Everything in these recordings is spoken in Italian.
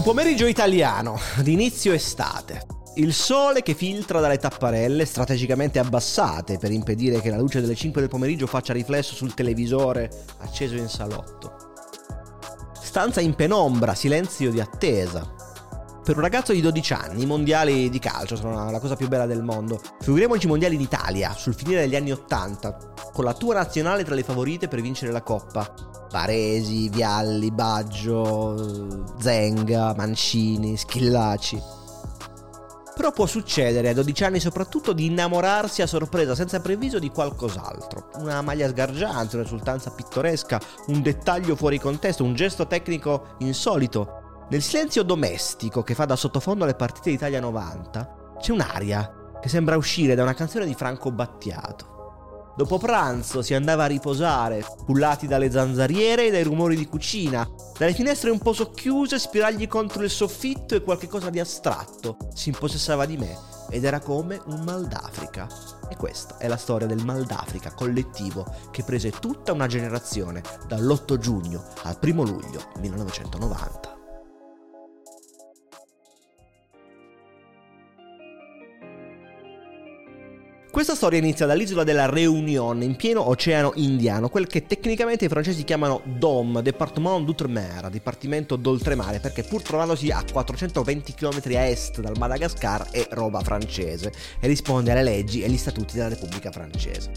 Un pomeriggio italiano, d'inizio estate. Il sole che filtra dalle tapparelle strategicamente abbassate per impedire che la luce delle 5 del pomeriggio faccia riflesso sul televisore acceso in salotto. Stanza in penombra, silenzio di attesa. Per un ragazzo di 12 anni i mondiali di calcio sono la cosa più bella del mondo. Figuriamoci i mondiali in Italia, sul finire degli anni 80, con la tua nazionale tra le favorite per vincere la coppa. Varesi, Vialli, Baggio, Zenga, Mancini, Schillaci. Però può succedere a 12 anni soprattutto di innamorarsi a sorpresa senza previso di qualcos'altro. Una maglia sgargiante, un'esultanza pittoresca, un dettaglio fuori contesto, un gesto tecnico insolito. Nel silenzio domestico che fa da sottofondo alle partite d'Italia 90 c'è un'aria che sembra uscire da una canzone di Franco Battiato. Dopo pranzo si andava a riposare, pullati dalle zanzariere e dai rumori di cucina, dalle finestre un po' socchiuse, spiragli contro il soffitto e qualche cosa di astratto si impossessava di me ed era come un mal d'Africa. E questa è la storia del mal d'Africa collettivo che prese tutta una generazione dall'8 giugno al 1 luglio 1990. Questa storia inizia dall'isola della Réunion, in pieno oceano indiano, quel che tecnicamente i francesi chiamano DOM, Département d'Outre-mer, Dipartimento d'Oltremare, perché pur trovandosi a 420 km a est dal Madagascar è roba francese e risponde alle leggi e agli statuti della Repubblica francese.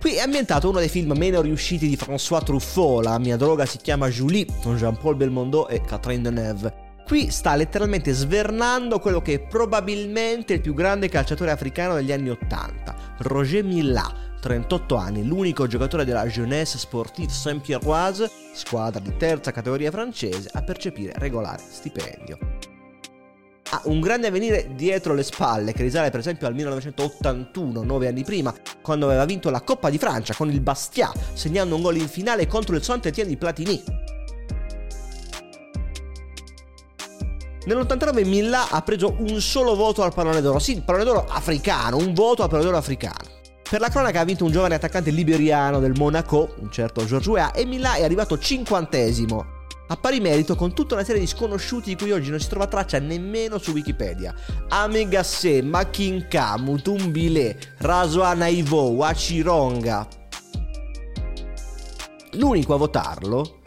Qui è ambientato uno dei film meno riusciti di François Truffaut, La mia droga si chiama Julie, con Jean-Paul Belmondo e Catherine Deneuve. Qui sta letteralmente svernando quello che è probabilmente il più grande calciatore africano degli anni Ottanta, Roger Millat, 38 anni, l'unico giocatore della Jeunesse Sportive Saint-Pierroise, squadra di terza categoria francese, a percepire regolare stipendio. Ha un grande avvenire dietro le spalle che risale per esempio al 1981, nove anni prima, quando aveva vinto la Coppa di Francia con il Bastia, segnando un gol in finale contro il Saint-Étienne di Platini. Nell'89 Milla ha preso un solo voto al pallone d'oro, sì, il pallone d'oro africano, un voto al pallone d'oro africano. Per la cronaca ha vinto un giovane attaccante liberiano del Monaco, un certo George e Milla è arrivato cinquantesimo. A pari merito con tutta una serie di sconosciuti di cui oggi non si trova traccia nemmeno su Wikipedia. Amegasse, Makinka, Mutumbile, Rasoana Ivo, Wachironga. L'unico a votarlo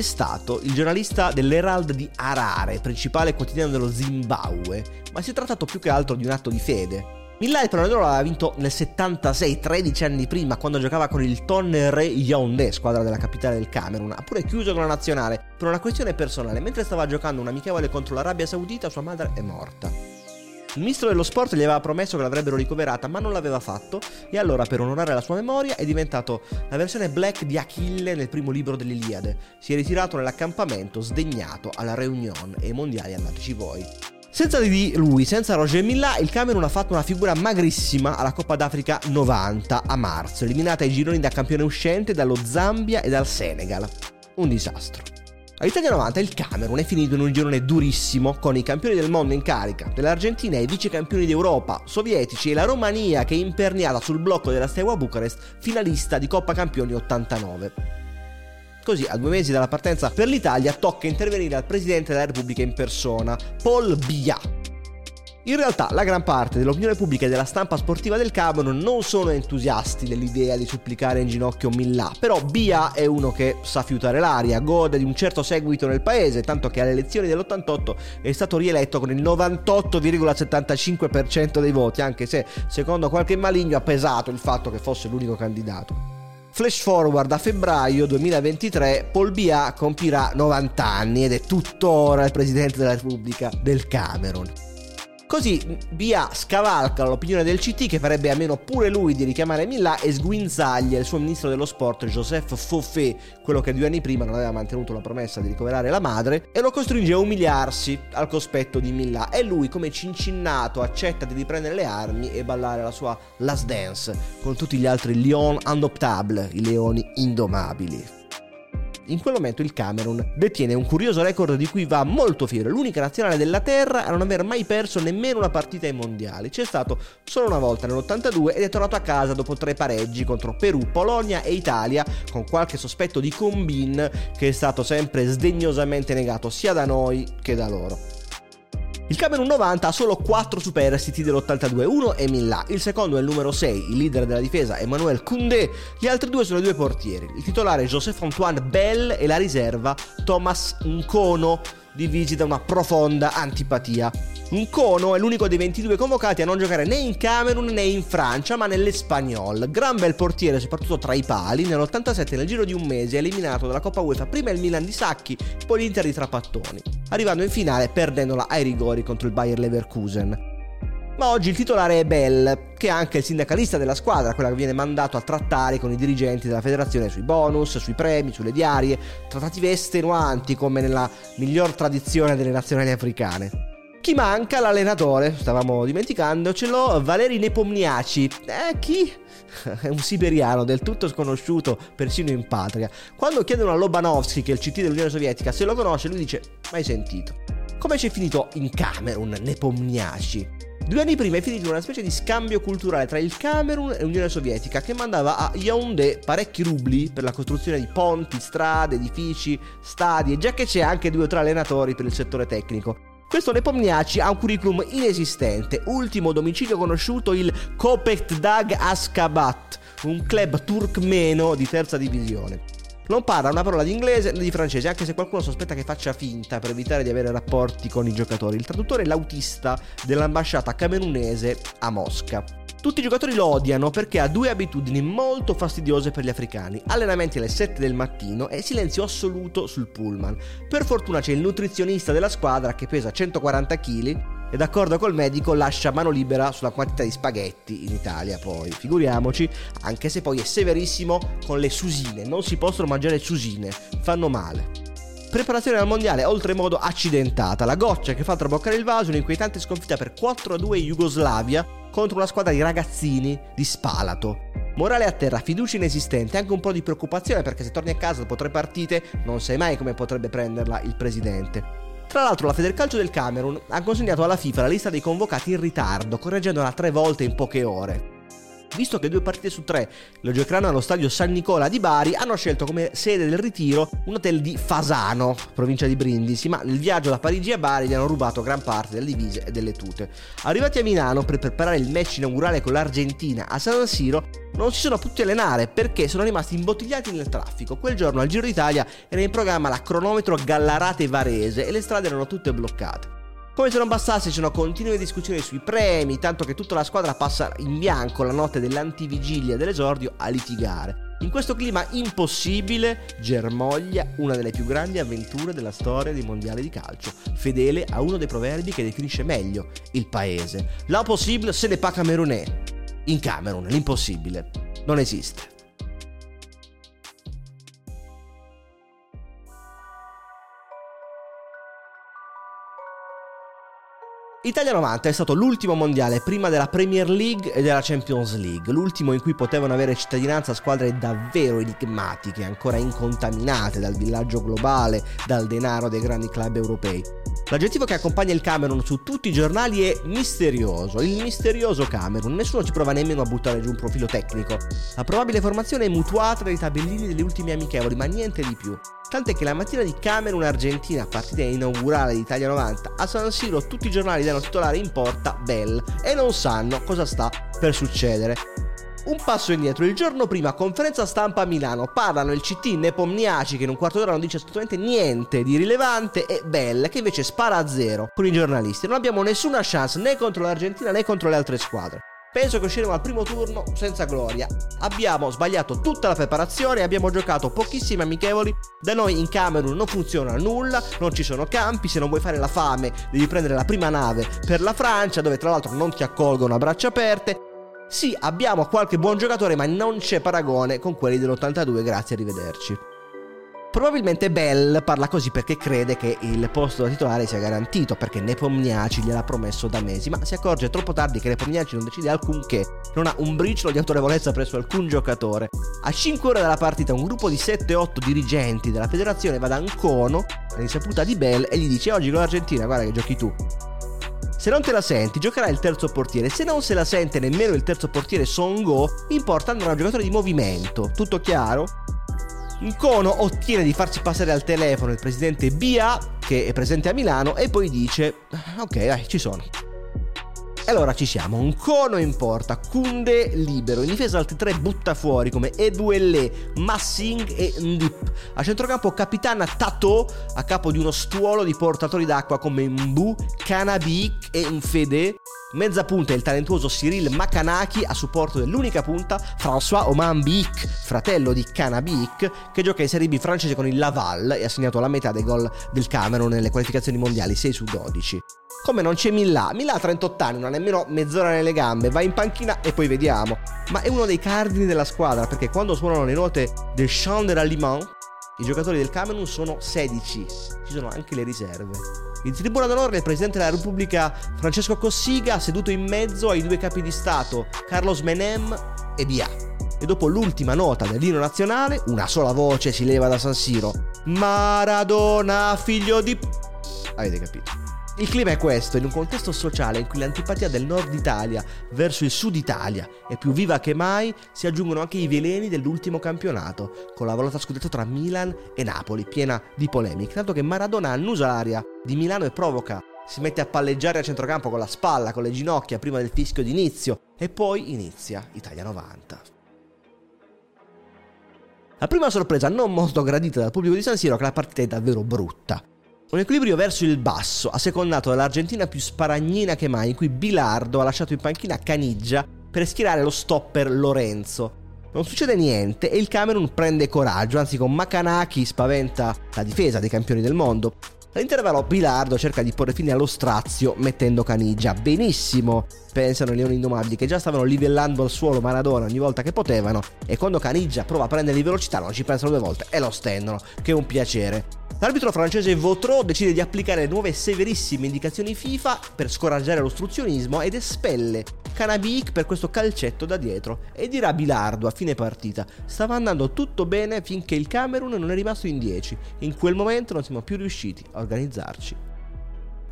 è stato il giornalista dell'Herald di Harare, principale quotidiano dello Zimbabwe, ma si è trattato più che altro di un atto di fede. Millai il pallone d'oro l'aveva vinto nel 76, 13 anni prima, quando giocava con il Tonnerre Yaoundé, squadra della capitale del Camerun, ha pure chiuso con la nazionale per una questione personale. Mentre stava giocando un amichevole contro l'Arabia Saudita, sua madre è morta. Il ministro dello sport gli aveva promesso che l'avrebbero ricoverata, ma non l'aveva fatto, e allora per onorare la sua memoria è diventato la versione black di Achille nel primo libro dell'Iliade. Si è ritirato nell'accampamento, sdegnato alla Reunion e ai mondiali andateci voi. Senza di lui, senza Roger Millà, il Camerun ha fatto una figura magrissima alla Coppa d'Africa 90 a marzo, eliminata ai gironi da campione uscente dallo Zambia e dal Senegal. Un disastro. All'Italia 90 il Camerun è finito in un girone durissimo con i campioni del mondo in carica, dell'Argentina e i vice campioni d'Europa, sovietici e la Romania che è imperniata sul blocco della Steaua Bucarest, finalista di Coppa Campioni 89. Così, a due mesi dalla partenza per l'Italia, tocca intervenire al Presidente della Repubblica in persona, Paul Biya, in realtà la gran parte dell'opinione pubblica e della stampa sportiva del Camerun non sono entusiasti dell'idea di supplicare in ginocchio Millà, però Bia è uno che sa fiutare l'aria, gode di un certo seguito nel paese, tanto che alle elezioni dell'88 è stato rieletto con il 98,75% dei voti, anche se secondo qualche maligno ha pesato il fatto che fosse l'unico candidato. Flash forward a febbraio 2023, Paul Bia compirà 90 anni ed è tuttora il presidente della Repubblica del Camerun. Così Bia scavalca l'opinione del CT che farebbe a meno pure lui di richiamare Millà e sguinzaglia il suo ministro dello sport Joseph Fauffet, quello che due anni prima non aveva mantenuto la promessa di ricoverare la madre, e lo costringe a umiliarsi al cospetto di Millà. E lui, come cincinnato, accetta di riprendere le armi e ballare la sua last dance con tutti gli altri lion indoptable, i leoni indomabili. In quel momento il Camerun detiene un curioso record di cui va molto fiero, l'unica nazionale della Terra a non aver mai perso nemmeno una partita ai mondiali. C'è stato solo una volta nell'82 ed è tornato a casa dopo tre pareggi contro Perù, Polonia e Italia, con qualche sospetto di combin che è stato sempre sdegnosamente negato sia da noi che da loro. Il Camerun 90 ha solo 4 superstiti dell'82, uno è Milla, il secondo è il numero 6, il leader della difesa Emmanuel Koundé, gli altri due sono i due portieri, il titolare Joseph Antoine Bell e la riserva Thomas Nkono, divisi da una profonda antipatia. Nkono è l'unico dei 22 convocati a non giocare né in Camerun né in Francia, ma nell'Espagnol. Gran bel portiere, soprattutto tra i pali, nell'87 nel giro di un mese ha eliminato dalla Coppa UEFA prima il Milan di Sacchi, poi l'Inter di Trapattoni arrivando in finale perdendola ai rigori contro il Bayer Leverkusen. Ma oggi il titolare è Bell, che è anche il sindacalista della squadra, quella che viene mandato a trattare con i dirigenti della federazione sui bonus, sui premi, sulle diarie, trattati estenuanti come nella miglior tradizione delle nazionali africane. Chi manca? L'allenatore, stavamo dimenticandocelo, Valeri Nepomniaci. Eh, chi? È un siberiano del tutto sconosciuto persino in patria. Quando chiedono a Lobanovsky, che è il CT dell'Unione Sovietica, se lo conosce, lui dice: Mai sentito. Come c'è finito in Camerun Nepomniaci? Due anni prima è finito una specie di scambio culturale tra il Camerun e l'Unione Sovietica che mandava a Yaoundé parecchi rubli per la costruzione di ponti, strade, edifici, stadi e già che c'è anche due o tre allenatori per il settore tecnico. Questo Nepomniaci ha un curriculum inesistente, ultimo domicilio conosciuto il Kopet Dag Askabat, un club turkmeno di terza divisione. Non parla una parola di inglese né di francese, anche se qualcuno sospetta che faccia finta per evitare di avere rapporti con i giocatori. Il traduttore è l'autista dell'ambasciata camerunese a Mosca. Tutti i giocatori lo odiano perché ha due abitudini molto fastidiose per gli africani. Allenamenti alle 7 del mattino e silenzio assoluto sul pullman. Per fortuna c'è il nutrizionista della squadra che pesa 140 kg e d'accordo col medico lascia mano libera sulla quantità di spaghetti in Italia poi, figuriamoci, anche se poi è severissimo con le susine, non si possono mangiare susine, fanno male. Preparazione al mondiale oltremodo accidentata, la goccia che fa traboccare il vaso, un'inquietante sconfitta per 4-2 in Jugoslavia contro una squadra di ragazzini di Spalato. Morale a terra, fiducia inesistente, anche un po' di preoccupazione perché se torni a casa dopo tre partite non sai mai come potrebbe prenderla il presidente. Tra l'altro la Federcalcio del Camerun ha consegnato alla FIFA la lista dei convocati in ritardo, correggendola tre volte in poche ore visto che due partite su tre lo giocheranno allo stadio San Nicola di Bari, hanno scelto come sede del ritiro un hotel di Fasano, provincia di Brindisi, ma nel viaggio da Parigi a Bari gli hanno rubato gran parte delle divise e delle tute. Arrivati a Milano per preparare il match inaugurale con l'Argentina a San Siro, non si sono potuti allenare perché sono rimasti imbottigliati nel traffico. Quel giorno al Giro d'Italia era in programma la cronometro Gallarate Varese e le strade erano tutte bloccate. Come se non bastasse, ci sono continue discussioni sui premi, tanto che tutta la squadra passa in bianco la notte dell'antivigilia dell'esordio a litigare. In questo clima impossibile germoglia una delle più grandi avventure della storia dei mondiali di calcio, fedele a uno dei proverbi che definisce meglio il paese. L'impossible se ne pas camerunais. In Camerun l'impossibile non esiste. Italia 90 è stato l'ultimo mondiale prima della Premier League e della Champions League, l'ultimo in cui potevano avere cittadinanza squadre davvero enigmatiche, ancora incontaminate dal villaggio globale, dal denaro dei grandi club europei. L'aggettivo che accompagna il Camerun su tutti i giornali è misterioso, il misterioso Camerun, nessuno ci prova nemmeno a buttare giù un profilo tecnico. La probabile formazione è mutuata dai tabellini delle ultime amichevoli, ma niente di più. Tant'è che la mattina di Camerun-Argentina, partita inaugurale di Italia 90, a San Siro tutti i giornali danno titolare in porta Bell e non sanno cosa sta per succedere. Un passo indietro, il giorno prima, conferenza stampa a Milano, parlano il CT Nepomniaci che in un quarto d'ora non dice assolutamente niente di rilevante e Bell che invece spara a zero con i giornalisti. Non abbiamo nessuna chance né contro l'Argentina né contro le altre squadre. Penso che usciremo al primo turno senza gloria. Abbiamo sbagliato tutta la preparazione, abbiamo giocato pochissimi amichevoli. Da noi in Camerun non funziona nulla, non ci sono campi, se non vuoi fare la fame devi prendere la prima nave per la Francia, dove tra l'altro non ti accolgono a braccia aperte. Sì, abbiamo qualche buon giocatore, ma non c'è paragone con quelli dell'82, grazie, arrivederci. Probabilmente Bell parla così perché crede che il posto da titolare sia garantito, perché Nepomniaci gliel'ha promesso da mesi, ma si accorge troppo tardi che Nepomniaci non decide alcunché, non ha un briciolo di autorevolezza presso alcun giocatore. A 5 ore dalla partita un gruppo di 7-8 dirigenti della federazione va da Ancono, all'insaputa di Bell, e gli dice oggi con l'Argentina guarda che giochi tu. Se non te la senti, giocherà il terzo portiere. Se non se la sente nemmeno il terzo portiere Songo, importa andare a un giocatore di movimento. Tutto chiaro? Incono ottiene di farsi passare al telefono il presidente BA, che è presente a Milano, e poi dice: Ok, dai, ci sono. E allora ci siamo, un cono in porta, Kunde libero, in difesa altri tre butta fuori come Eduelle, Massing e Ndip. A centrocampo Capitana Tato a capo di uno stuolo di portatori d'acqua come Mbu, Kanabik e Nfede. Mezza punta il talentuoso Cyril Makanaki a supporto dell'unica punta François Oman Bic, fratello di Kanabik, che gioca in Serie B francese con il Laval e ha segnato la metà dei gol del Camerun nelle qualificazioni mondiali 6 su 12. Come non c'è Millà, Millà ha 38 anni, non ha nemmeno mezz'ora nelle gambe, va in panchina e poi vediamo. Ma è uno dei cardini della squadra perché quando suonano le note del Chant de l'Aliment, i giocatori del Camerun sono 16, ci sono anche le riserve. In tribuna d'onore il Presidente della Repubblica Francesco Cossiga seduto in mezzo ai due capi di Stato Carlos Menem e Bia. E dopo l'ultima nota dell'inno nazionale, una sola voce si leva da San Siro. Maradona, figlio di... Avete capito. Il clima è questo, in un contesto sociale in cui l'antipatia del nord Italia verso il sud Italia è più viva che mai, si aggiungono anche i veleni dell'ultimo campionato, con la volata scudetto tra Milan e Napoli, piena di polemiche, tanto che Maradona annusa l'aria di Milano e provoca si mette a palleggiare a centrocampo con la spalla, con le ginocchia prima del fischio d'inizio e poi inizia Italia 90. La prima sorpresa non molto gradita dal pubblico di San Siro è che la partita è davvero brutta. Un equilibrio verso il basso, assecondato dall'Argentina più sparagnina che mai, in cui Bilardo ha lasciato in panchina Caniggia per schierare lo stopper Lorenzo. Non succede niente e il Camerun prende coraggio, anzi con Makanaki spaventa la difesa dei campioni del mondo. All'intervallo Bilardo cerca di porre fine allo strazio mettendo Caniggia. Benissimo, pensano i leoni indomabili che già stavano livellando al suolo Maradona ogni volta che potevano e quando Caniggia prova a prenderli velocità non ci pensano due volte e lo stendono, che è un piacere. L'arbitro francese Vautreau decide di applicare nuove severissime indicazioni FIFA per scoraggiare l'ostruzionismo ed espelle Canabik per questo calcetto da dietro e dirà Bilardo a fine partita. Stava andando tutto bene finché il Camerun non è rimasto in 10 in quel momento non siamo più riusciti a organizzarci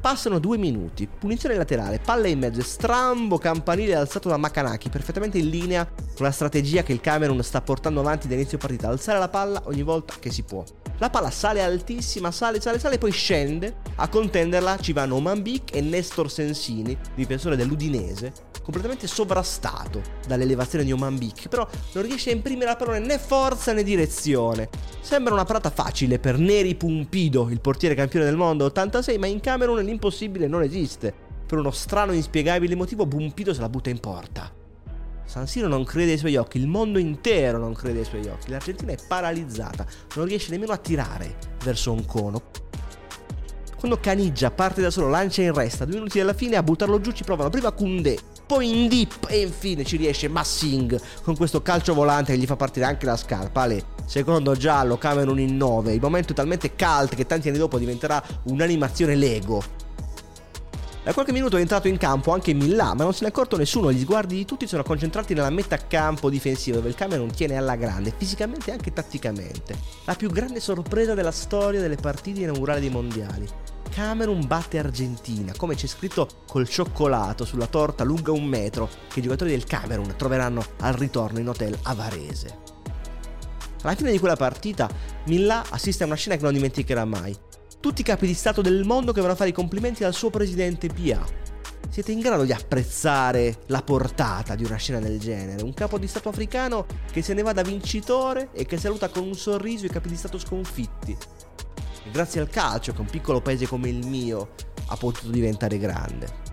Passano due minuti, punizione laterale, palla in mezzo, strambo campanile alzato da Makanaki, perfettamente in linea con la strategia che il Camerun sta portando avanti da inizio partita, alzare la palla ogni volta che si può. La palla sale altissima, sale, sale, sale, poi scende. A contenderla ci vanno Mambik e Nestor Sensini, difensore dell'Udinese, completamente sovrastato dall'elevazione di Omambik, però non riesce a imprimere la pallone né forza né direzione. Sembra una parata facile per Neri Pumpido, il portiere campione del mondo 86, ma in Camerun l'impossibile non esiste. Per uno strano e inspiegabile motivo Pumpido se la butta in porta. San Siro non crede ai suoi occhi, il mondo intero non crede ai suoi occhi. L'Argentina è paralizzata, non riesce nemmeno a tirare verso un cono. Quando Caniggia parte da solo, lancia in resta, due minuti alla fine a buttarlo giù ci provano prima Kunde, poi in dip e infine ci riesce Massing con questo calcio volante che gli fa partire anche la scarpa. Ale, secondo giallo, Cameron in 9, il momento è talmente cult che tanti anni dopo diventerà un'animazione Lego. Da qualche minuto è entrato in campo anche Millà, ma non se ne è accorto nessuno. Gli sguardi di tutti sono concentrati nella metà campo difensiva, dove il Camerun tiene alla grande, fisicamente e anche tatticamente. La più grande sorpresa della storia delle partite inaugurali dei mondiali. Camerun batte Argentina, come c'è scritto col cioccolato sulla torta lunga un metro, che i giocatori del Camerun troveranno al ritorno in hotel a Varese. Alla fine di quella partita, Millà assiste a una scena che non dimenticherà mai tutti i capi di Stato del mondo che vanno a fare i complimenti al suo presidente PA. Siete in grado di apprezzare la portata di una scena del genere? Un capo di Stato africano che se ne va da vincitore e che saluta con un sorriso i capi di Stato sconfitti. Grazie al calcio che un piccolo paese come il mio ha potuto diventare grande.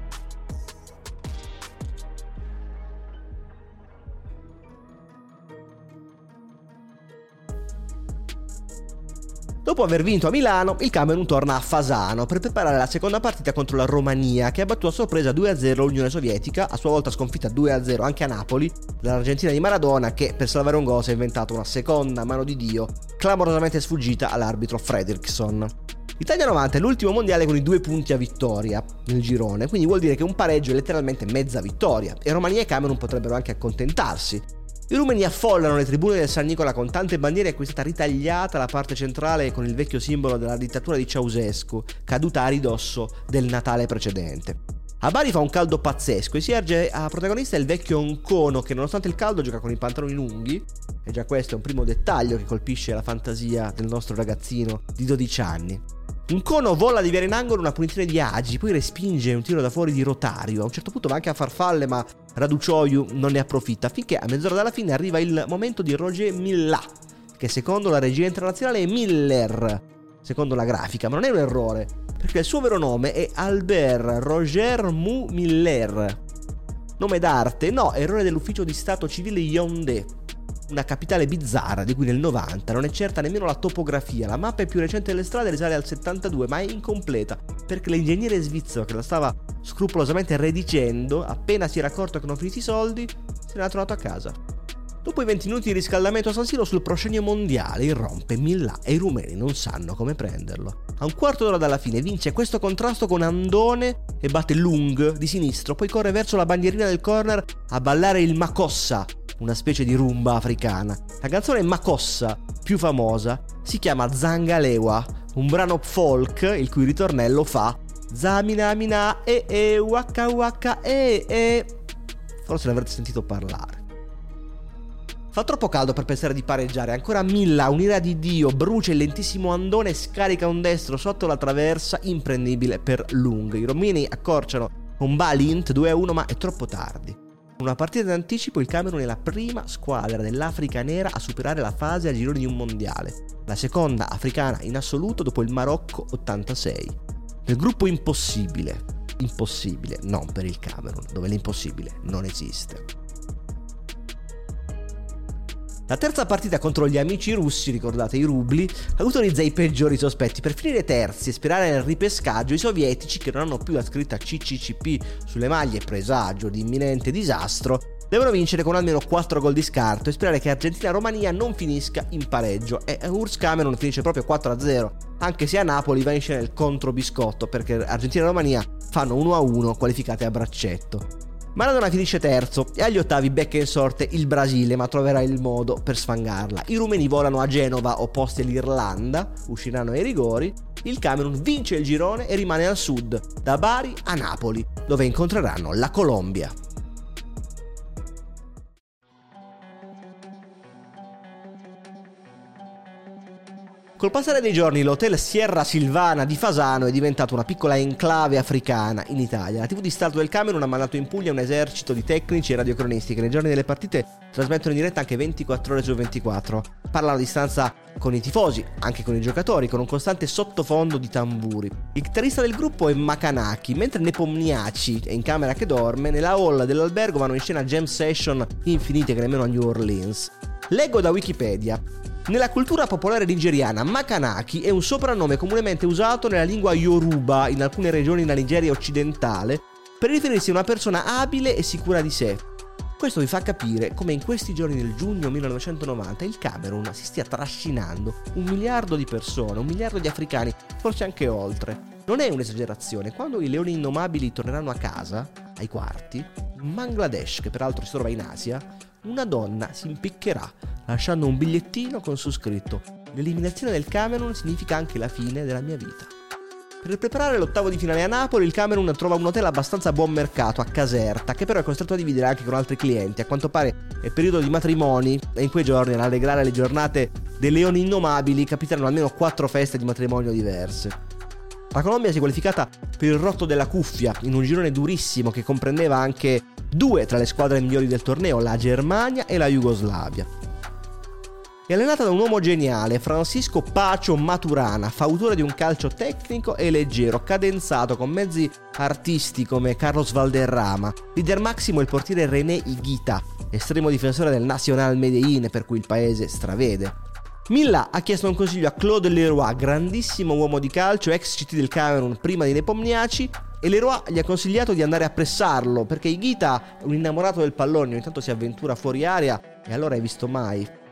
Dopo aver vinto a Milano, il Camerun torna a Fasano per preparare la seconda partita contro la Romania, che ha battuto a sorpresa 2-0 l'Unione Sovietica, a sua volta sconfitta 2-0 anche a Napoli, dall'Argentina di Maradona, che per salvare un gol si è inventato una seconda mano di Dio, clamorosamente sfuggita all'arbitro Fredrickson. L'Italia 90 è l'ultimo mondiale con i due punti a vittoria nel girone, quindi vuol dire che un pareggio è letteralmente mezza vittoria, e Romania e Camerun potrebbero anche accontentarsi, i rumeni affollano le tribune del San Nicola con tante bandiere e qui è stata ritagliata la parte centrale con il vecchio simbolo della dittatura di Ceausescu, caduta a ridosso del Natale precedente. A Bari fa un caldo pazzesco e si erge a protagonista il vecchio Oncono che nonostante il caldo gioca con i pantaloni lunghi, e già questo è un primo dettaglio che colpisce la fantasia del nostro ragazzino di 12 anni. Un cono vola di in angolo una punizione di Agi, poi respinge un tiro da fuori di Rotario. A un certo punto va anche a farfalle, ma Raducioiu non ne approfitta. Finché a mezz'ora dalla fine arriva il momento di Roger Millat, che secondo la regia internazionale è Miller, secondo la grafica, ma non è un errore, perché il suo vero nome è Albert Roger Mou Miller. Nome d'arte? No, errore dell'ufficio di stato civile Yondé una capitale bizzarra di cui nel 90 non è certa nemmeno la topografia. La mappa più recente delle strade risale al 72, ma è incompleta perché l'ingegnere svizzero che la stava scrupolosamente redicendo, appena si era accorto che non finiti i soldi, se ne ha tornato a casa. Dopo i 20 minuti di riscaldamento a San Siro sul proscenio mondiale irrompe Millà e i rumeni non sanno come prenderlo. A un quarto d'ora dalla fine vince questo contrasto con Andone e batte Lung di sinistro, poi corre verso la bandierina del corner a ballare il Makossa, una specie di rumba africana. La canzone Makossa, più famosa, si chiama Zangalewa, un brano folk il cui ritornello fa Zamina mina e e waka waka e e. Forse l'avrete sentito parlare. Fa troppo caldo per pensare di pareggiare. Ancora Milla, un'ira di Dio, brucia il lentissimo andone e scarica un destro sotto la traversa, imprendibile per Lung. I romini accorciano un Balint 2-1, ma è troppo tardi. Una partita d'anticipo il Camerun è la prima squadra dell'Africa nera a superare la fase a gironi di un mondiale, la seconda africana in assoluto dopo il Marocco 86. Nel gruppo impossibile, impossibile non per il Camerun, dove l'impossibile non esiste. La terza partita contro gli amici russi, ricordate i rubli, autorizza i peggiori sospetti. Per finire terzi e sperare nel ripescaggio, i sovietici, che non hanno più la scritta CCCP sulle maglie, presagio di imminente disastro, devono vincere con almeno 4 gol di scarto e sperare che Argentina-Romania non finisca in pareggio. E Urs Cameron finisce proprio 4-0, anche se a Napoli va in scena il controbiscotto perché Argentina-Romania fanno 1-1 qualificate a braccetto. Maradona finisce terzo e agli ottavi becca in sorte il Brasile, ma troverà il modo per sfangarla. I rumeni volano a Genova, opposti all'Irlanda, usciranno ai rigori. Il Camerun vince il girone e rimane al sud, da Bari a Napoli, dove incontreranno la Colombia. Col passare dei giorni l'hotel Sierra Silvana di Fasano è diventato una piccola enclave africana in Italia. La TV di Stato del Camerun ha mandato in Puglia un esercito di tecnici e radiocronisti che nei giorni delle partite trasmettono in diretta anche 24 ore su 24. Parlano a distanza con i tifosi, anche con i giocatori, con un costante sottofondo di tamburi. Il chitarrista del gruppo è Makanaki, mentre Nepomniaci è in camera che dorme, nella hall dell'albergo vanno in scena jam session infinite che nemmeno a New Orleans. Leggo da Wikipedia. Nella cultura popolare nigeriana, Makanaki è un soprannome comunemente usato nella lingua Yoruba in alcune regioni della Nigeria occidentale per riferirsi a una persona abile e sicura di sé. Questo vi fa capire come in questi giorni del giugno 1990 il Camerun si stia trascinando un miliardo di persone, un miliardo di africani, forse anche oltre. Non è un'esagerazione, quando i leoni innomabili torneranno a casa, ai quarti, in Bangladesh, che peraltro si trova in Asia, una donna si impiccherà lasciando un bigliettino con su scritto L'eliminazione del Camerun significa anche la fine della mia vita. Per preparare l'ottavo di finale a Napoli, il Camerun trova un hotel abbastanza buon mercato a Caserta, che però è costretto a dividere anche con altri clienti. A quanto pare è periodo di matrimoni e in quei giorni, ad allegrare le giornate dei leoni innomabili, capitano almeno quattro feste di matrimonio diverse. La Colombia si è qualificata per il rotto della cuffia, in un girone durissimo che comprendeva anche due tra le squadre migliori del torneo, la Germania e la Jugoslavia. È allenata da un uomo geniale, Francisco Pacio Maturana, fautore di un calcio tecnico e leggero, cadenzato con mezzi artisti come Carlos Valderrama. Leader massimo è il portiere René Iguita, estremo difensore del Nacional Medellin per cui il paese stravede. Milla ha chiesto un consiglio a Claude Leroy, grandissimo uomo di calcio, ex CT del Camerun prima di Nepomniaci, e Leroy gli ha consigliato di andare a pressarlo perché Igita è un innamorato del pallone, ogni tanto si avventura fuori area e allora hai visto mai.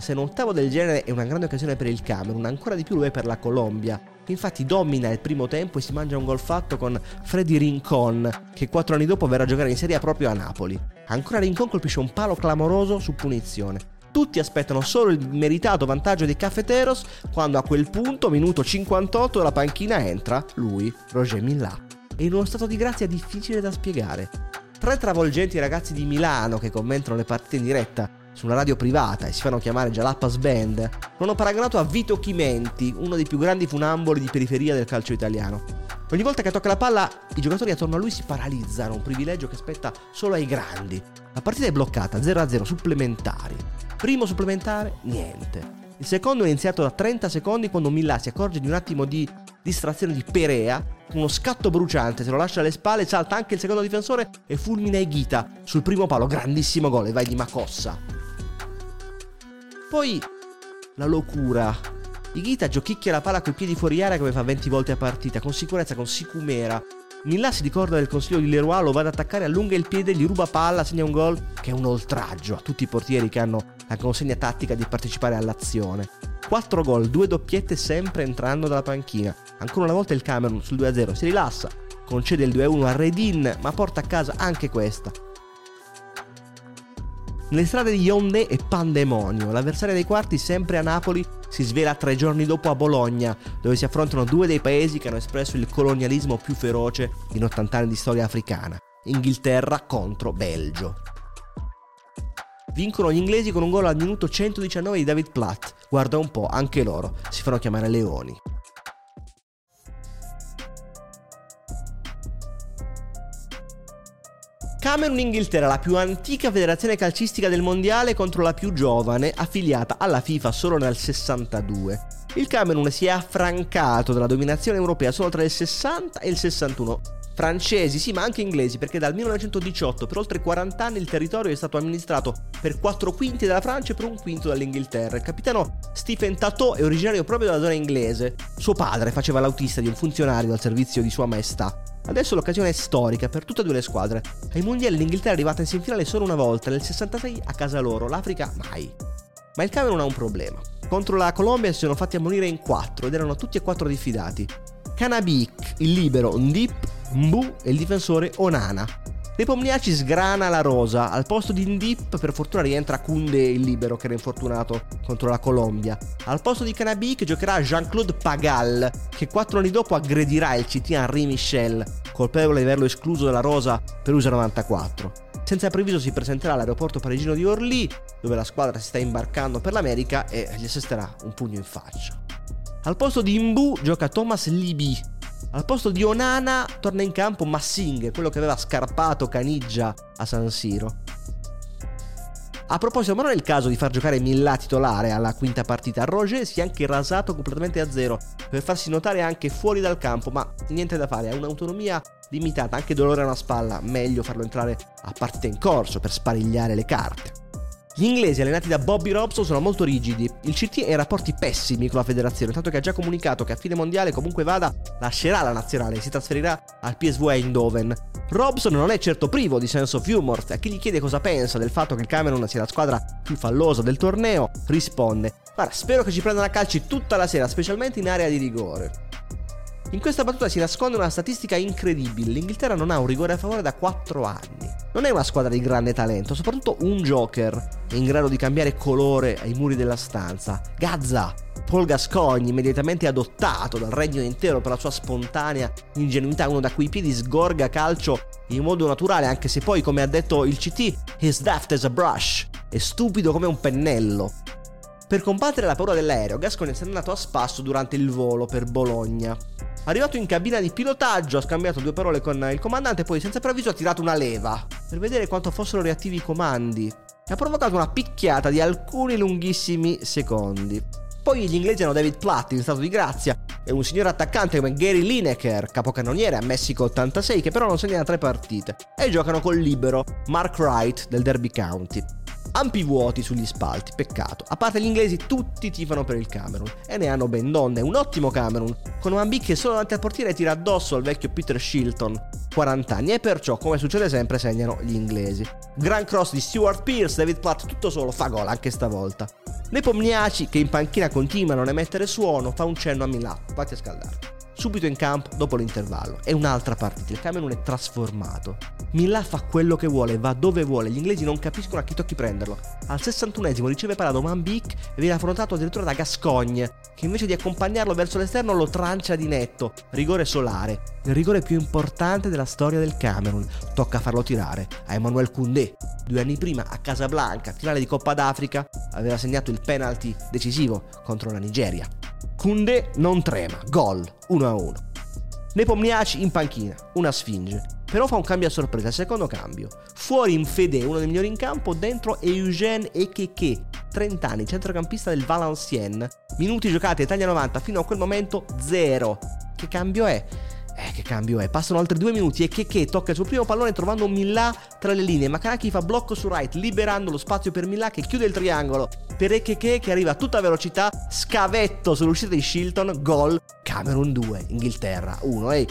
Se un ottavo del genere è una grande occasione per il Camerun, ancora di più lo è per la Colombia, infatti domina il primo tempo e si mangia un gol fatto con Freddy Rincon, che quattro anni dopo verrà a giocare in Serie A proprio a Napoli. Ancora Rincon colpisce un palo clamoroso su punizione. Tutti aspettano solo il meritato vantaggio dei Cafeteros quando a quel punto, minuto 58, dalla panchina entra lui, Roger Millà. È in uno stato di grazia difficile da spiegare. Tre travolgenti ragazzi di Milano che commentano le partite in diretta su una radio privata e si fanno chiamare Jalapas Band, lo hanno paragonato a Vito Chimenti, uno dei più grandi funamboli di periferia del calcio italiano. Ogni volta che tocca la palla, i giocatori attorno a lui si paralizzano, un privilegio che spetta solo ai grandi. La partita è bloccata, 0-0 supplementari. Primo supplementare, niente. Il secondo è iniziato da 30 secondi quando Millà si accorge di un attimo di distrazione di Perea. Uno scatto bruciante, se lo lascia alle spalle, salta anche il secondo difensore e fulmina Ghita sul primo palo. Grandissimo gol e vai di Macossa. Poi la locura. Ghita giochicchia la palla coi piedi fuori area come fa 20 volte a partita, con sicurezza, con sicumera. Millà si ricorda del consiglio di Leroy, lo va ad attaccare, allunga il piede, gli ruba palla, segna un gol che è un oltraggio a tutti i portieri che hanno la consegna tattica di partecipare all'azione. 4 gol, 2 doppiette sempre entrando dalla panchina. Ancora una volta il Camerun sul 2-0 si rilassa, concede il 2-1 a Redin, ma porta a casa anche questa. Nelle strade di Yonde è pandemonio. L'avversaria dei quarti, sempre a Napoli, si svela tre giorni dopo a Bologna, dove si affrontano due dei paesi che hanno espresso il colonialismo più feroce in 80 anni di storia africana. Inghilterra contro Belgio. Vincono gli inglesi con un gol al minuto 119 di David Platt. Guarda un po', anche loro si fanno chiamare leoni. Camerun-Inghilterra, la più antica federazione calcistica del mondiale contro la più giovane, affiliata alla FIFA solo nel 62. Il Camerun si è affrancato dalla dominazione europea solo tra il 60 e il 61 francesi, sì, ma anche inglesi, perché dal 1918 per oltre 40 anni il territorio è stato amministrato per 4 quinti dalla Francia e per un quinto dall'Inghilterra. Il capitano Stephen Tato è originario proprio della zona inglese. Suo padre faceva l'autista di un funzionario al servizio di Sua Maestà. Adesso l'occasione è storica per tutte e due le squadre. Ai mondiali l'Inghilterra è arrivata in semifinale solo una volta, nel 66 a casa loro, l'Africa mai. Ma il Camerun ha un problema. Contro la Colombia si sono fatti ammonire in quattro ed erano tutti e quattro diffidati. Kanabik, il libero, Ndip, Mbu e il difensore Onana. Nepomniaci sgrana la rosa, al posto di Ndip per fortuna rientra Kunde il libero che era infortunato contro la Colombia. Al posto di Canabik giocherà Jean-Claude Pagal che quattro anni dopo aggredirà il CT Henri Michel, colpevole di averlo escluso dalla rosa per USA 94. Senza previso si presenterà all'aeroporto parigino di Orly, dove la squadra si sta imbarcando per l'America e gli assisterà un pugno in faccia. Al posto di Mbu gioca Thomas Liby, al posto di Onana torna in campo Massing, quello che aveva scarpato Caniggia a San Siro. A proposito, ma non è il caso di far giocare Millà titolare alla quinta partita. Roger si è anche rasato completamente a zero per farsi notare anche fuori dal campo, ma niente da fare, ha un'autonomia limitata, anche dolore a una spalla, meglio farlo entrare a partita in corso per sparigliare le carte. Gli inglesi allenati da Bobby Robson sono molto rigidi. Il CT ha rapporti pessimi con la federazione, tanto che ha già comunicato che a fine mondiale comunque vada lascerà la nazionale e si trasferirà al PSV Eindhoven. Robson non è certo privo di sense of humor a chi gli chiede cosa pensa del fatto che il Cameron sia la squadra più fallosa del torneo, risponde Guarda, spero che ci prendano a calci tutta la sera, specialmente in area di rigore. In questa battuta si nasconde una statistica incredibile. L'Inghilterra non ha un rigore a favore da 4 anni. Non è una squadra di grande talento, soprattutto un Joker è in grado di cambiare colore ai muri della stanza. Gazza, Paul Gascogne, immediatamente adottato dal regno intero per la sua spontanea ingenuità, uno da cui i piedi sgorga calcio in modo naturale, anche se poi, come ha detto il CT, he's daft as a brush, è stupido come un pennello. Per combattere la paura dell'aereo, Gascogne si è andato a spasso durante il volo per Bologna. Arrivato in cabina di pilotaggio, ha scambiato due parole con il comandante e poi senza preavviso ha tirato una leva per vedere quanto fossero reattivi i comandi e ha provocato una picchiata di alcuni lunghissimi secondi. Poi gli inglesi hanno David Platt in stato di grazia e un signor attaccante come Gary Lineker, capocannoniere a Messico 86, che però non segna tre partite, e giocano col libero Mark Wright del Derby County. Ampi vuoti sugli spalti, peccato. A parte gli inglesi, tutti tifano per il Camerun. E ne hanno ben donne. Un ottimo Camerun, con un che solo davanti al portiere tira addosso al vecchio Peter Shilton, 40 anni. E perciò, come succede sempre, segnano gli inglesi. Gran cross di Stuart Pierce, David Platt tutto solo, fa gol anche stavolta. Nepomniaci, che in panchina continua a non emettere suono, fa un cenno a Milà. Fatti a scaldare subito in campo dopo l'intervallo. È un'altra partita, il Camerun è trasformato. Milà fa quello che vuole, va dove vuole, gli inglesi non capiscono a chi tocchi prenderlo. Al 61esimo riceve parato Manbic e viene affrontato addirittura da Gascogne, che invece di accompagnarlo verso l'esterno lo trancia di netto. Rigore solare, il rigore più importante della storia del Camerun. Tocca farlo tirare a Emmanuel Koundé. Due anni prima a Casablanca, finale di Coppa d'Africa, aveva segnato il penalty decisivo contro la Nigeria. Kunde non trema, gol 1-1. Nepomniaci in panchina, una sfinge. Però fa un cambio a sorpresa, secondo cambio. Fuori in Fede, uno dei migliori in campo, dentro Eugène Ekeke, 30 anni, centrocampista del Valenciennes. Minuti giocati Italia 90, fino a quel momento 0. Che cambio è? Eh, che cambio è? Passano altri due minuti e Keke tocca il suo primo pallone trovando Milà tra le linee. Makanaki fa blocco su right, liberando lo spazio per Milà che chiude il triangolo. Per Ekeke che arriva a tutta velocità, scavetto sull'uscita di Shilton, gol, Camerun 2, Inghilterra 1. Ehi,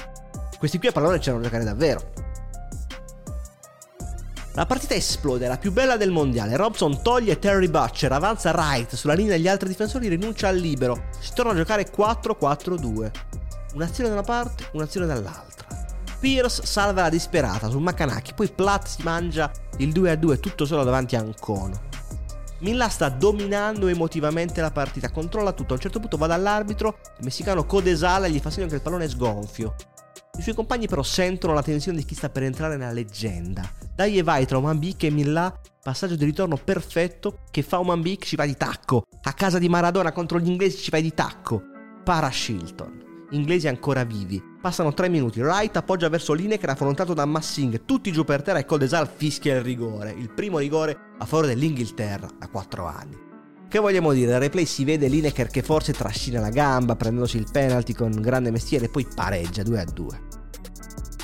questi qui a pallone c'erano giocare davvero. La partita esplode, la più bella del mondiale. Robson toglie Terry Butcher, avanza right sulla linea degli altri difensori, rinuncia al libero. Si torna a giocare 4-4-2. Un'azione da una parte, un'azione dall'altra. Pierce salva la disperata su Makanaki, poi Platt si mangia il 2-2 tutto solo davanti a Ancono. Milla sta dominando emotivamente la partita, controlla tutto. A un certo punto va dall'arbitro, il messicano Codesala gli fa segno che il pallone è sgonfio. I suoi compagni però sentono la tensione di chi sta per entrare nella leggenda. Dai e vai tra Omanbik e Milla, passaggio di ritorno perfetto che fa Omanbik ci va di tacco. A casa di Maradona contro gli inglesi ci vai di tacco. Para Shilton inglesi ancora vivi. Passano 3 minuti, Wright appoggia verso Lineker affrontato da Massing, tutti giù per terra e Coldesal fischia il rigore, il primo rigore a favore dell'Inghilterra da 4 anni. Che vogliamo dire? Dal replay si vede Lineker che forse trascina la gamba prendendosi il penalty con grande mestiere e poi pareggia 2 a 2.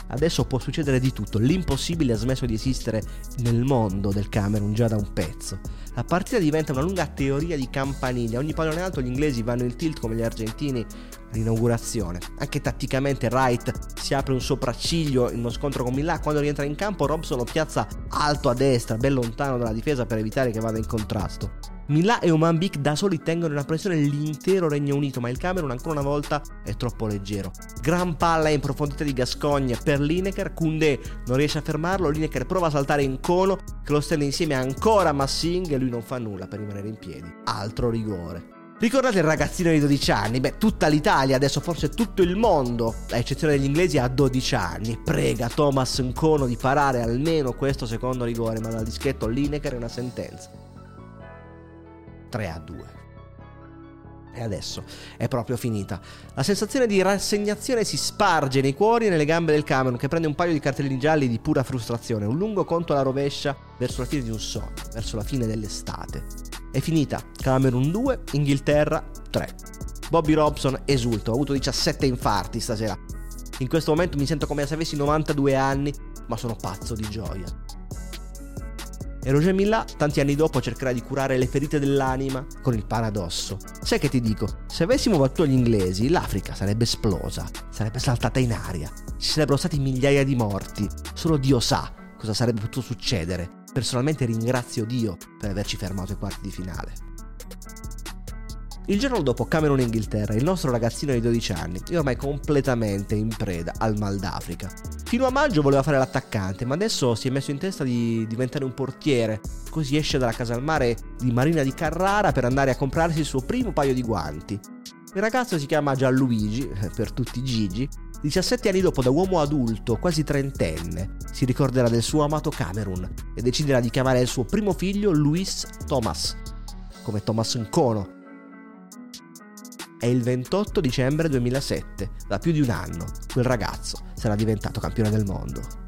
Adesso può succedere di tutto, l'impossibile ha smesso di esistere nel mondo del Camerun già da un pezzo. La partita diventa una lunga teoria di campaniglia, ogni pallone alto gli inglesi vanno in tilt come gli argentini all'inaugurazione. Anche tatticamente Wright si apre un sopracciglio in uno scontro con Milà, quando rientra in campo Robson lo piazza alto a destra, ben lontano dalla difesa per evitare che vada in contrasto. Milà e Oman Bik da soli tengono in pressione l'intero Regno Unito, ma il Camerun ancora una volta è troppo leggero. Gran palla in profondità di Gascogna per Lineker, Koundé non riesce a fermarlo, Lineker prova a saltare in cono, che lo stende insieme ancora a Massing e lui non fa nulla per rimanere in piedi. Altro rigore. Ricordate il ragazzino di 12 anni? Beh, tutta l'Italia, adesso forse tutto il mondo, a eccezione degli inglesi, ha 12 anni. Prega Thomas Nkono di parare almeno questo secondo rigore, ma dal dischetto Lineker è una sentenza. 3 a 2. E adesso è proprio finita. La sensazione di rassegnazione si sparge nei cuori e nelle gambe del Cameron che prende un paio di cartellini gialli di pura frustrazione, un lungo conto alla rovescia verso la fine di un sogno, verso la fine dell'estate. È finita. Camerun 2, Inghilterra 3. Bobby Robson esulta, ho avuto 17 infarti stasera. In questo momento mi sento come se avessi 92 anni, ma sono pazzo di gioia. E Roger Milà, tanti anni dopo, cercherà di curare le ferite dell'anima con il paradosso. Sai che ti dico? Se avessimo battuto gli inglesi, l'Africa sarebbe esplosa, sarebbe saltata in aria, ci sarebbero stati migliaia di morti. Solo Dio sa cosa sarebbe potuto succedere. Personalmente ringrazio Dio per averci fermato ai quarti di finale. Il giorno dopo Camerun Inghilterra, il nostro ragazzino di 12 anni è ormai completamente in preda al mal d'Africa. Fino a maggio voleva fare l'attaccante, ma adesso si è messo in testa di diventare un portiere. Così esce dalla casa al mare di Marina di Carrara per andare a comprarsi il suo primo paio di guanti. Il ragazzo si chiama Gianluigi, per tutti Gigi, 17 anni dopo da uomo adulto, quasi trentenne, si ricorderà del suo amato Camerun e deciderà di chiamare il suo primo figlio Luis Thomas, come Thomas Nkono, è il 28 dicembre 2007, da più di un anno, quel ragazzo sarà diventato campione del mondo.